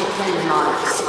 It really likes.